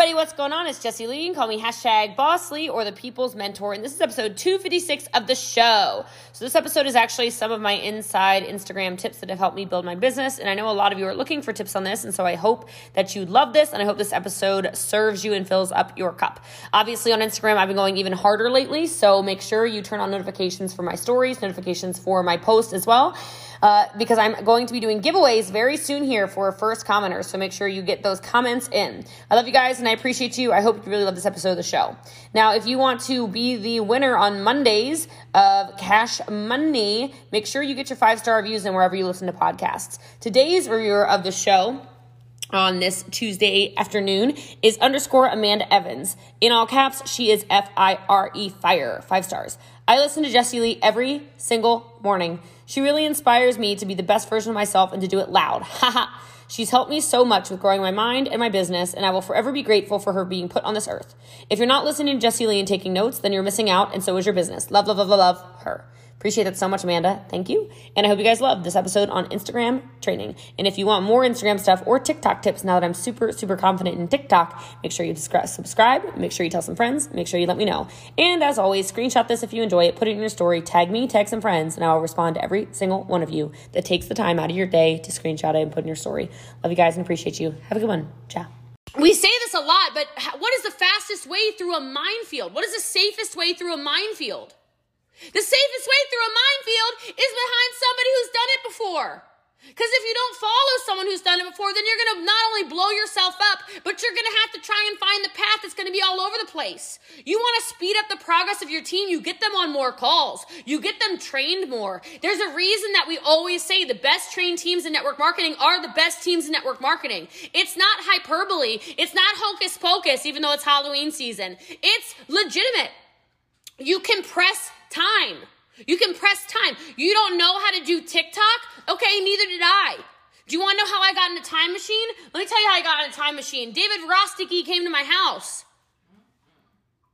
everybody, what's going on? It's Jessie Lee. You can Call me hashtag Boss Lee or the People's Mentor. And this is episode 256 of the show. So, this episode is actually some of my inside Instagram tips that have helped me build my business. And I know a lot of you are looking for tips on this. And so, I hope that you love this. And I hope this episode serves you and fills up your cup. Obviously, on Instagram, I've been going even harder lately. So, make sure you turn on notifications for my stories, notifications for my post as well uh, because I'm going to be doing giveaways very soon here for first commenters. So make sure you get those comments in. I love you guys and I appreciate you. I hope you really love this episode of the show. Now, if you want to be the winner on Mondays of Cash Money, make sure you get your five star reviews in wherever you listen to podcasts. Today's reviewer of the show on this Tuesday afternoon is underscore Amanda Evans. In all caps, she is F I R E fire, five stars. I listen to Jessie Lee every single morning. She really inspires me to be the best version of myself and to do it loud. Haha. She's helped me so much with growing my mind and my business, and I will forever be grateful for her being put on this earth. If you're not listening to Jessie Lee and taking notes, then you're missing out, and so is your business. Love, love, love, love, love her. Appreciate that so much, Amanda. Thank you. And I hope you guys love this episode on Instagram training. And if you want more Instagram stuff or TikTok tips now that I'm super, super confident in TikTok, make sure you subscribe, make sure you tell some friends, make sure you let me know. And as always, screenshot this if you enjoy it, put it in your story, tag me, tag some friends, and I will respond to every single one of you that takes the time out of your day to screenshot it and put in your story. Love you guys and appreciate you. Have a good one. Ciao. We say this a lot, but what is the fastest way through a minefield? What is the safest way through a minefield? The safest way through a minefield is behind somebody who's done it before. Because if you don't follow someone who's done it before, then you're going to not only blow yourself up, but you're going to have to try and find the path that's going to be all over the place. You want to speed up the progress of your team, you get them on more calls, you get them trained more. There's a reason that we always say the best trained teams in network marketing are the best teams in network marketing. It's not hyperbole, it's not hocus pocus, even though it's Halloween season. It's legitimate. You can press time. You can press time. You don't know how to do TikTok? Okay, neither did I. Do you want to know how I got in a time machine? Let me tell you how I got in a time machine. David Rosticki came to my house.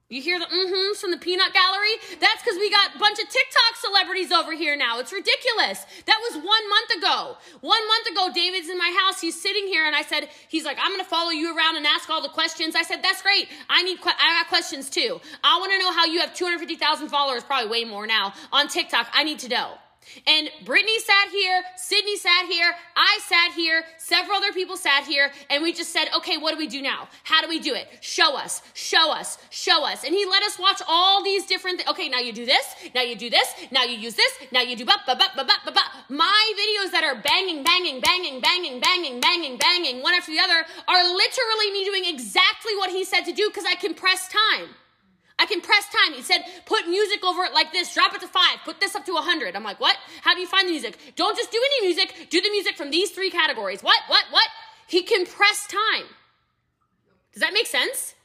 You hear the mm-hms from the peanut gallery? That's because we got a bunch of TikTok celebrities over here now. It's ridiculous. That was one month ago. One month ago, David's in my house. He's sitting here, and I said, he's like, I'm to follow you around and ask all the questions. I said, that's great. I need, que- I got questions too. I want to know how you have 250,000 followers, probably way more now, on TikTok. I need to know. And Brittany sat here, Sydney sat here, I sat here, several other people sat here, and we just said, okay, what do we do now? How do we do it? Show us, show us, show us. And he let us watch all these different things. Okay, now you do this, now you do this, now you use this, now you do ba ba ba ba ba ba. My videos that are banging, banging, banging, banging, banging, banging, banging, one after the other, are literally me doing exactly what he said to do because I can press time. I can press time. He said, put music over it like this, drop it to five, put this up to 100. I'm like, what? How do you find the music? Don't just do any music, do the music from these three categories. What, what, what? He can press time. Does that make sense?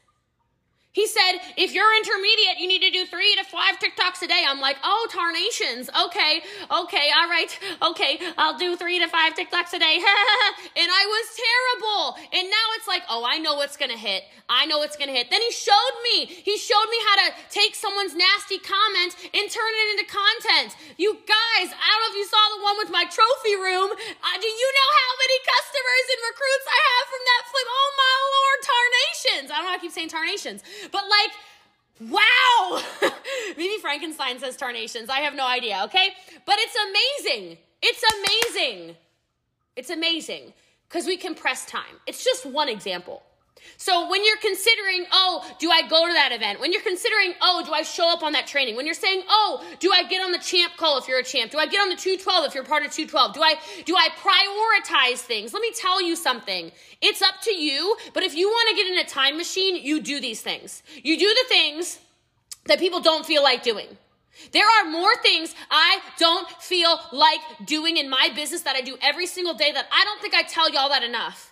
He said, if you're intermediate, you need to do three to five TikToks a day. I'm like, oh, tarnations. Okay, okay, all right, okay, I'll do three to five TikToks a day. and I was terrible. And now it's like, oh, I know what's gonna hit. I know what's gonna hit. Then he showed me. He showed me how to take someone's nasty comment and turn it into content. You guys, I don't know if you saw the one with my trophy room. Uh, do you know how many customers and recruits I have from that flip? Oh my lord, tarnations. I don't know. I keep saying tarnations. But like, wow! Maybe Frankenstein says tarnations. I have no idea, okay? But it's amazing. It's amazing. It's amazing because we compress time. It's just one example. So when you're considering, oh, do I go to that event? When you're considering, oh, do I show up on that training? When you're saying, oh, do I get on the champ call if you're a champ? Do I get on the 212 if you're part of 212? Do I do I prioritize things? Let me tell you something. It's up to you, but if you want to get in a time machine, you do these things. You do the things that people don't feel like doing. There are more things I don't feel like doing in my business that I do every single day that I don't think I tell y'all that enough.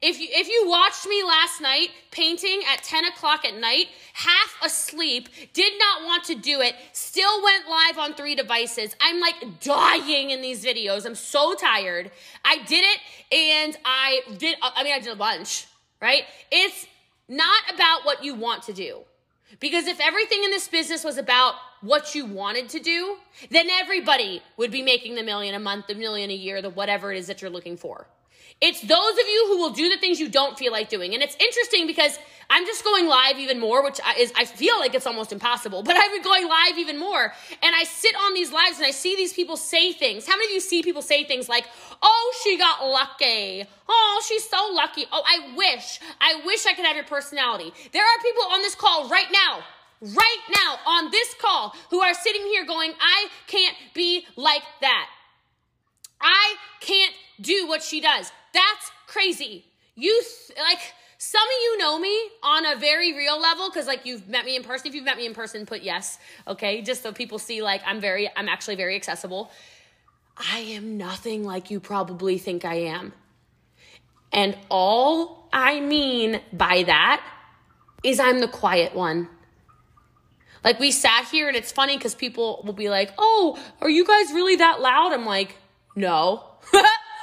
If you, if you watched me last night painting at 10 o'clock at night, half asleep, did not want to do it, still went live on three devices. I'm like dying in these videos. I'm so tired. I did it and I did, I mean, I did a bunch, right? It's not about what you want to do. Because if everything in this business was about what you wanted to do, then everybody would be making the million a month, the million a year, the whatever it is that you're looking for. It's those of you who will do the things you don't feel like doing. And it's interesting because I'm just going live even more, which is, I feel like it's almost impossible, but I've been going live even more. And I sit on these lives and I see these people say things. How many of you see people say things like, oh, she got lucky. Oh, she's so lucky. Oh, I wish, I wish I could have your personality. There are people on this call right now right now on this call who are sitting here going, I can't be like that. I can't do what she does. That's crazy. You like some of you know me on a very real level because like you've met me in person. If you've met me in person, put yes. Okay, just so people see like I'm very, I'm actually very accessible. I am nothing like you probably think I am. And all I mean by that is I'm the quiet one. Like we sat here and it's funny because people will be like, oh, are you guys really that loud? I'm like, no.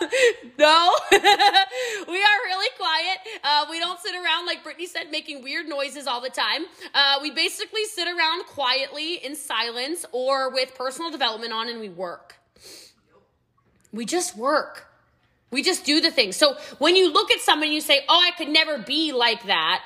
no, we are really quiet. Uh, we don't sit around, like Brittany said, making weird noises all the time. Uh, we basically sit around quietly in silence or with personal development on and we work. We just work. We just do the things. So when you look at someone and you say, oh, I could never be like that,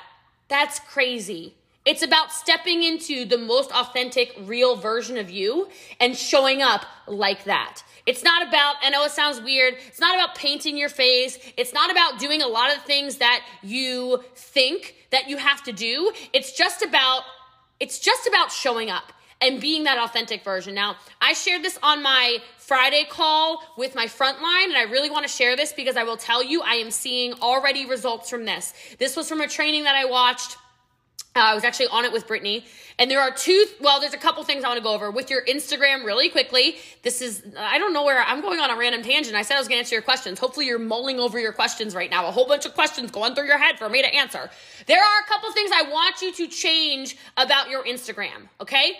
that's crazy. It's about stepping into the most authentic, real version of you and showing up like that. It's not about, I know it sounds weird, it's not about painting your face. It's not about doing a lot of things that you think that you have to do. It's just about, it's just about showing up and being that authentic version. Now, I shared this on my Friday call with my frontline, and I really want to share this because I will tell you I am seeing already results from this. This was from a training that I watched uh, I was actually on it with Brittany. And there are two, well, there's a couple things I want to go over. With your Instagram, really quickly, this is, I don't know where, I'm going on a random tangent. I said I was going to answer your questions. Hopefully, you're mulling over your questions right now. A whole bunch of questions going through your head for me to answer. There are a couple things I want you to change about your Instagram, okay?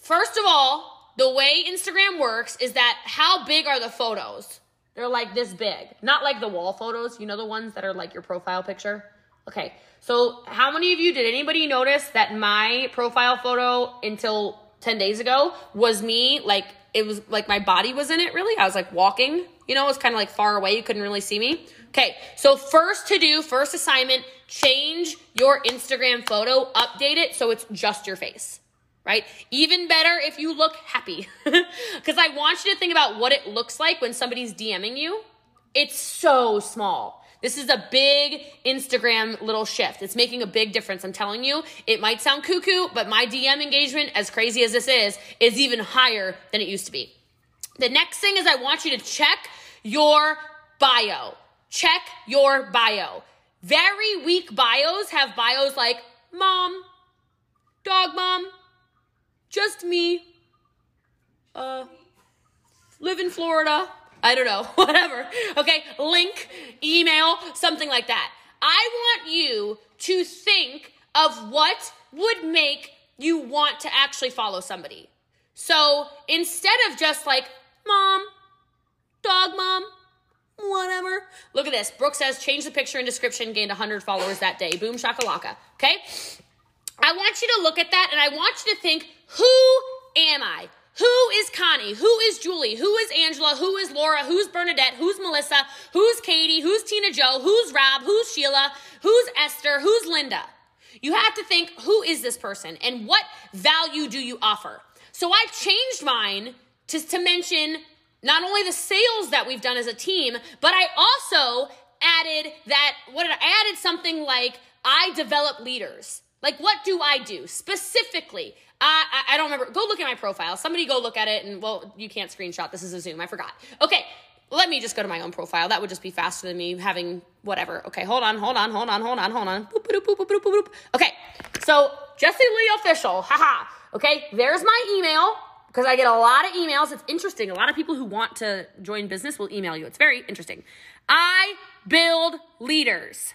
First of all, the way Instagram works is that how big are the photos? They're like this big. Not like the wall photos, you know, the ones that are like your profile picture? Okay. So, how many of you did anybody notice that my profile photo until 10 days ago was me like it was like my body was in it really? I was like walking, you know, it was kind of like far away, you couldn't really see me. Okay, so first to do, first assignment, change your Instagram photo, update it so it's just your face, right? Even better if you look happy. Because I want you to think about what it looks like when somebody's DMing you. It's so small. This is a big Instagram little shift. It's making a big difference. I'm telling you, it might sound cuckoo, but my DM engagement, as crazy as this is, is even higher than it used to be. The next thing is I want you to check your bio. Check your bio. Very weak bios have bios like mom, dog mom, just me, uh, live in Florida, I don't know, whatever. Okay, link, email, something like that. I want you to think of what would make you want to actually follow somebody. So instead of just like, mom, dog mom, whatever. Look at this. Brooke says, change the picture and description, gained 100 followers that day. Boom shakalaka. Okay? I want you to look at that and I want you to think, who am I? Who is Connie? Who is Julie? Who is Angela? Who is Laura? Who's Bernadette? Who's Melissa? Who's Katie? Who's Tina Joe? Who's Rob? Who's Sheila? Who's Esther? Who's Linda? You have to think who is this person and what value do you offer? So I changed mine to, to mention not only the sales that we've done as a team, but I also added that what I added something like I develop leaders. Like what do I do specifically? I, I, I don't remember. Go look at my profile. Somebody go look at it and, well, you can't screenshot. This is a Zoom. I forgot. Okay. Let me just go to my own profile. That would just be faster than me having whatever. Okay, hold on, hold on, hold on, hold on, hold on. Boop, boop, boop, boop, boop, boop. Okay, so Jessie Lee official. Haha. Okay, there's my email because I get a lot of emails. It's interesting. A lot of people who want to join business will email you. It's very interesting. I build leaders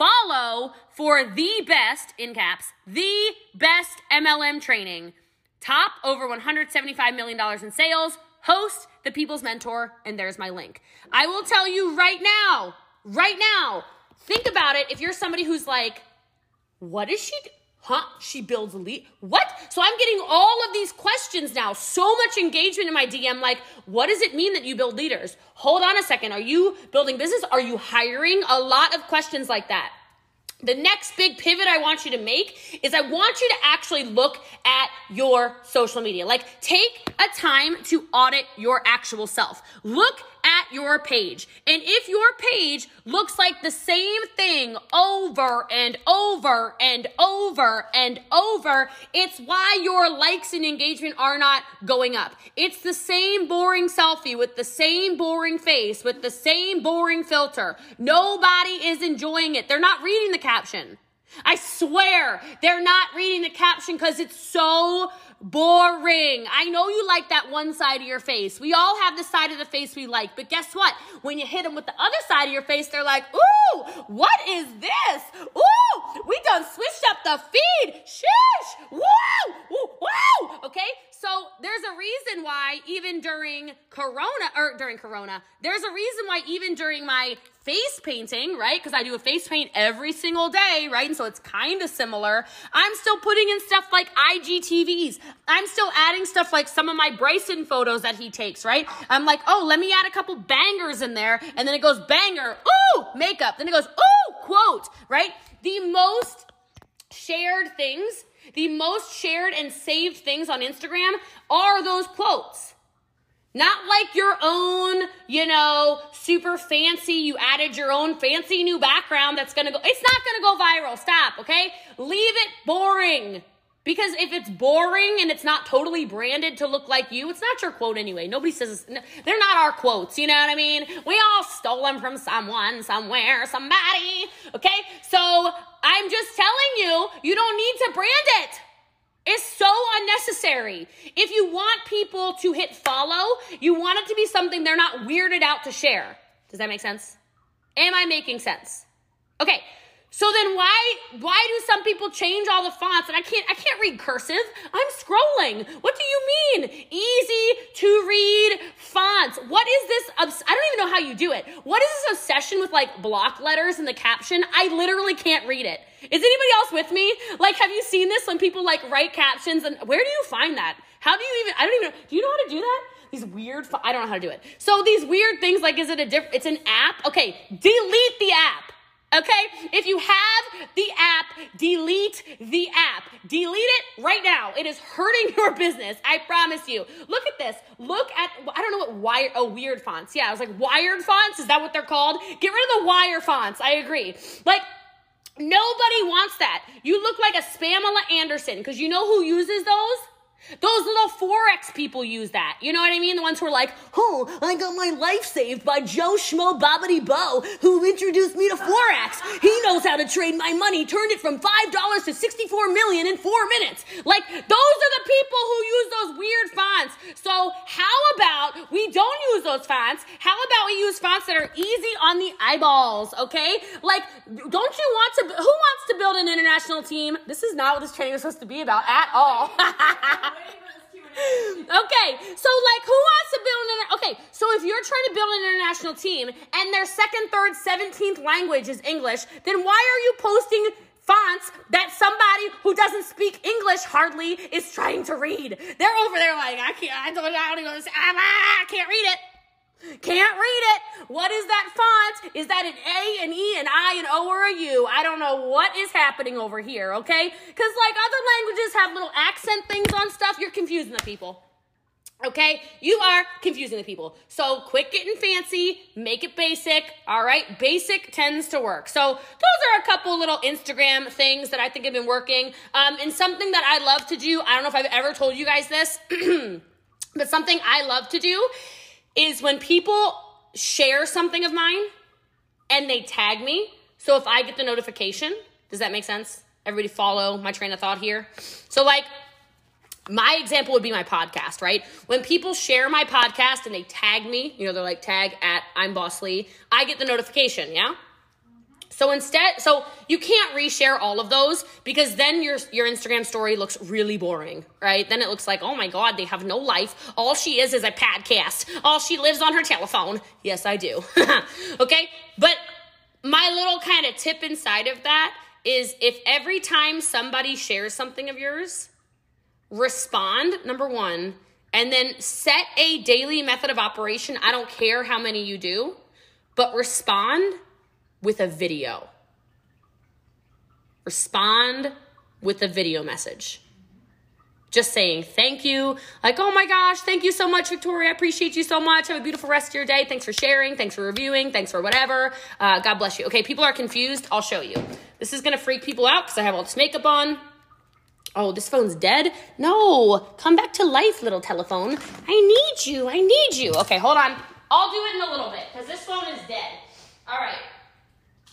follow for the best, in caps, the best MLM training. Top over $175 million in sales. Host the People's Mentor, and there's my link. I will tell you right now, right now, think about it. If you're somebody who's like, what is she? Huh? She builds a lead. What? So I'm getting all of these questions now. So much engagement in my DM. Like, what does it mean that you build leaders? Hold on a second. Are you building business? Are you hiring? A lot of questions like that. The next big pivot I want you to make is I want you to actually look at your social media. Like, take a time to audit your actual self. Look at your page. And if your page looks like the same thing over and over and over and over, it's why your likes and engagement are not going up. It's the same boring selfie with the same boring face, with the same boring filter. Nobody is enjoying it. They're not reading the caption. I swear they're not reading the caption because it's so boring. I know you like that one side of your face. We all have the side of the face we like, but guess what? When you hit them with the other side of your face, they're like, ooh, what is this? Ooh, we done switched up the feed. Sheesh, woo, woo, woo. Okay, so there's a reason why even during Corona, or during Corona, there's a reason why even during my face painting, right? Because I do a face paint every single day, right? And so it's kind of similar. I'm still putting in stuff like IGTVs. I'm still adding stuff like some of my Bryson photos that he takes, right? I'm like, oh, let me add a couple bangers in there. And then it goes banger, ooh, makeup. Then it goes, ooh, quote, right? The most shared things the most shared and saved things on Instagram are those quotes. Not like your own, you know, super fancy, you added your own fancy new background that's gonna go, it's not gonna go viral. Stop, okay? Leave it boring. Because if it's boring and it's not totally branded to look like you, it's not your quote anyway. Nobody says they're not our quotes. You know what I mean? We all stole them from someone, somewhere, somebody. Okay? So I'm just telling you, you don't need to brand it. It's so unnecessary. If you want people to hit follow, you want it to be something they're not weirded out to share. Does that make sense? Am I making sense? Okay, so then why why do some people change all the fonts and I can't I can't read cursive. I'm scrolling. What do you mean? Easy to read fonts. What is this obs- I don't even know how you do it. What is this obsession with like block letters in the caption? I literally can't read it. Is anybody else with me? Like have you seen this when people like write captions and where do you find that? How do you even I don't even. Do you know how to do that? These weird I don't know how to do it. So these weird things like is it a diff it's an app? Okay, delete the app. Okay? If you have the app, delete the app. Delete it right now. It is hurting your business. I promise you. Look at this. Look at, I don't know what wire, oh, weird fonts. Yeah, I was like, wired fonts? Is that what they're called? Get rid of the wire fonts. I agree. Like, nobody wants that. You look like a Spamela Anderson because you know who uses those? Those little Forex people use that. You know what I mean? The ones who are like, oh, I got my life saved by Joe Schmo Bobbity Bo, who introduced me to Forex. He knows how to trade my money, turned it from $5 to 64 million in four minutes. Like, those are the people who use those weird fonts. So, how about we don't use those fonts? How about we use fonts that are easy on the eyeballs, okay? Like, don't you want to, who wants to build an international team? This is not what this training is supposed to be about at all. okay, so like who wants to build an okay, so if you're trying to build an international team and their second, third, seventeenth language is English, then why are you posting that somebody who doesn't speak English hardly is trying to read? They're over there like, I can't I don't, I don't even ah, I can't read it. Can't read it. What is that font? Is that an A, an E, an I, an O, or a U? I don't know what is happening over here, okay? Because, like, other languages have little accent things on stuff. You're confusing the people. Okay, you are confusing the people. So quit getting fancy, make it basic. All right, basic tends to work. So those are a couple little Instagram things that I think have been working. Um, and something that I love to do. I don't know if I've ever told you guys this, but something I love to do is when people share something of mine and they tag me. So if I get the notification, does that make sense? Everybody follow my train of thought here. So, like, my example would be my podcast, right? When people share my podcast and they tag me, you know, they're like, tag at I'm Boss Lee, I get the notification, yeah? So instead, so you can't reshare all of those because then your your Instagram story looks really boring, right? Then it looks like, oh my god, they have no life. All she is is a podcast. All she lives on her telephone. Yes, I do. okay, but my little kind of tip inside of that is if every time somebody shares something of yours, respond, number one, and then set a daily method of operation. I don't care how many you do, but respond with a video. Respond with a video message. Just saying thank you. Like, oh my gosh, thank you so much, Victoria. I appreciate you so much. Have a beautiful rest of your day. Thanks for sharing. Thanks for reviewing. Thanks for whatever. Uh, God bless you. Okay, people are confused. I'll show you. This is gonna freak people out because I have all this makeup on. Oh, this phone's dead? No, come back to life, little telephone. I need you. I need you. Okay, hold on. I'll do it in a little bit because this phone is dead. All right.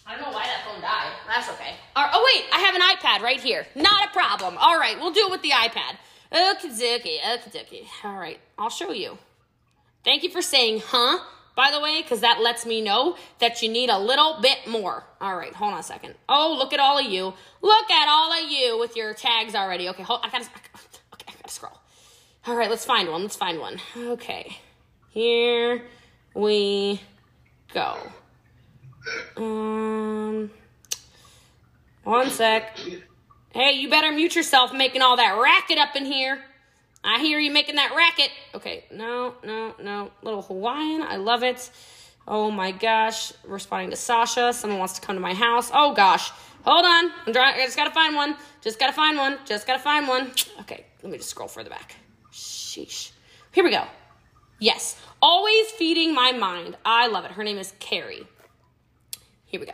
I don't know why that phone died. That's okay. Oh, wait, I have an iPad right here. Not a problem. All right, we'll do it with the iPad. Okay, okay, okay. All right, I'll show you. Thank you for saying, huh? By the way, because that lets me know that you need a little bit more. All right, hold on a second. Oh, look at all of you. Look at all of you with your tags already. Okay, hold. I gotta. Okay, I gotta scroll. All right, let's find one. Let's find one. Okay, here we go. Um, one sec. Hey, you better mute yourself making all that racket up in here. I hear you making that racket. Okay, no, no, no. Little Hawaiian. I love it. Oh my gosh. Responding to Sasha. Someone wants to come to my house. Oh gosh. Hold on. I'm trying. I just gotta find one. Just gotta find one. Just gotta find one. Okay, let me just scroll further back. Sheesh. Here we go. Yes. Always feeding my mind. I love it. Her name is Carrie. Here we go.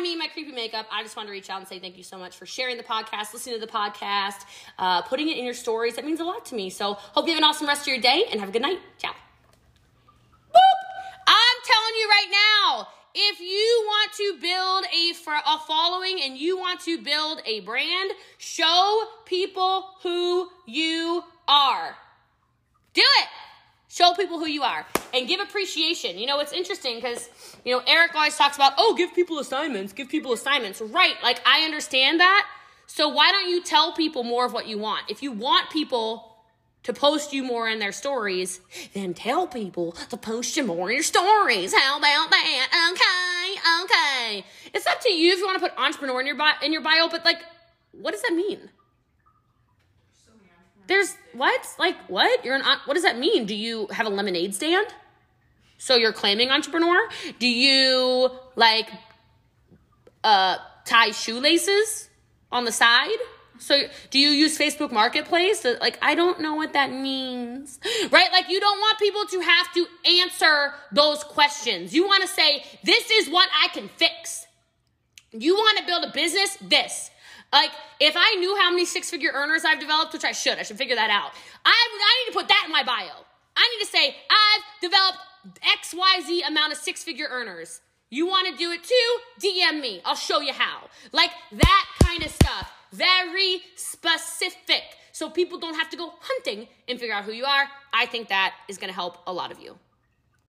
Me, my creepy makeup. I just wanted to reach out and say thank you so much for sharing the podcast, listening to the podcast, uh, putting it in your stories. That means a lot to me. So, hope you have an awesome rest of your day and have a good night. Ciao. Boop! I'm telling you right now, if you want to build a, for a following and you want to build a brand, show people who you are. Do it. Show people who you are and give appreciation. You know, it's interesting because, you know, Eric always talks about, oh, give people assignments, give people assignments. Right. Like, I understand that. So why don't you tell people more of what you want? If you want people to post you more in their stories, then tell people to post you more in your stories. How about that? Okay, okay. It's up to you if you want to put entrepreneur in your bio, in your bio, but like, what does that mean? There's what? Like what? You're an what does that mean? Do you have a lemonade stand? So you're claiming entrepreneur? Do you like uh tie shoelaces on the side? So do you use Facebook Marketplace? Like I don't know what that means. Right? Like you don't want people to have to answer those questions. You want to say this is what I can fix. You want to build a business? This. Like, if I knew how many six figure earners I've developed, which I should, I should figure that out. I, I need to put that in my bio. I need to say, I've developed XYZ amount of six figure earners. You want to do it too? DM me. I'll show you how. Like that kind of stuff. Very specific. So people don't have to go hunting and figure out who you are. I think that is going to help a lot of you.